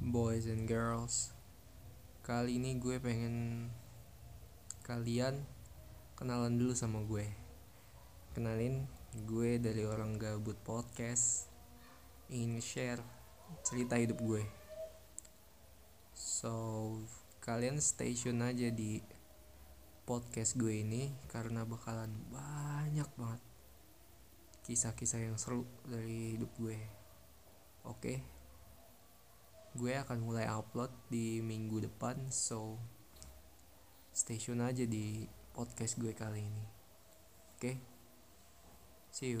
boys and girls. Kali ini gue pengen kalian kenalan dulu sama gue. Kenalin gue dari orang gabut podcast. Ingin share cerita hidup gue. So kalian stay tune aja di podcast gue ini Karena bakalan banyak banget kisah-kisah yang seru dari hidup gue Oke. Gue akan mulai upload di minggu depan so stay tune aja di podcast gue kali ini. Oke? See you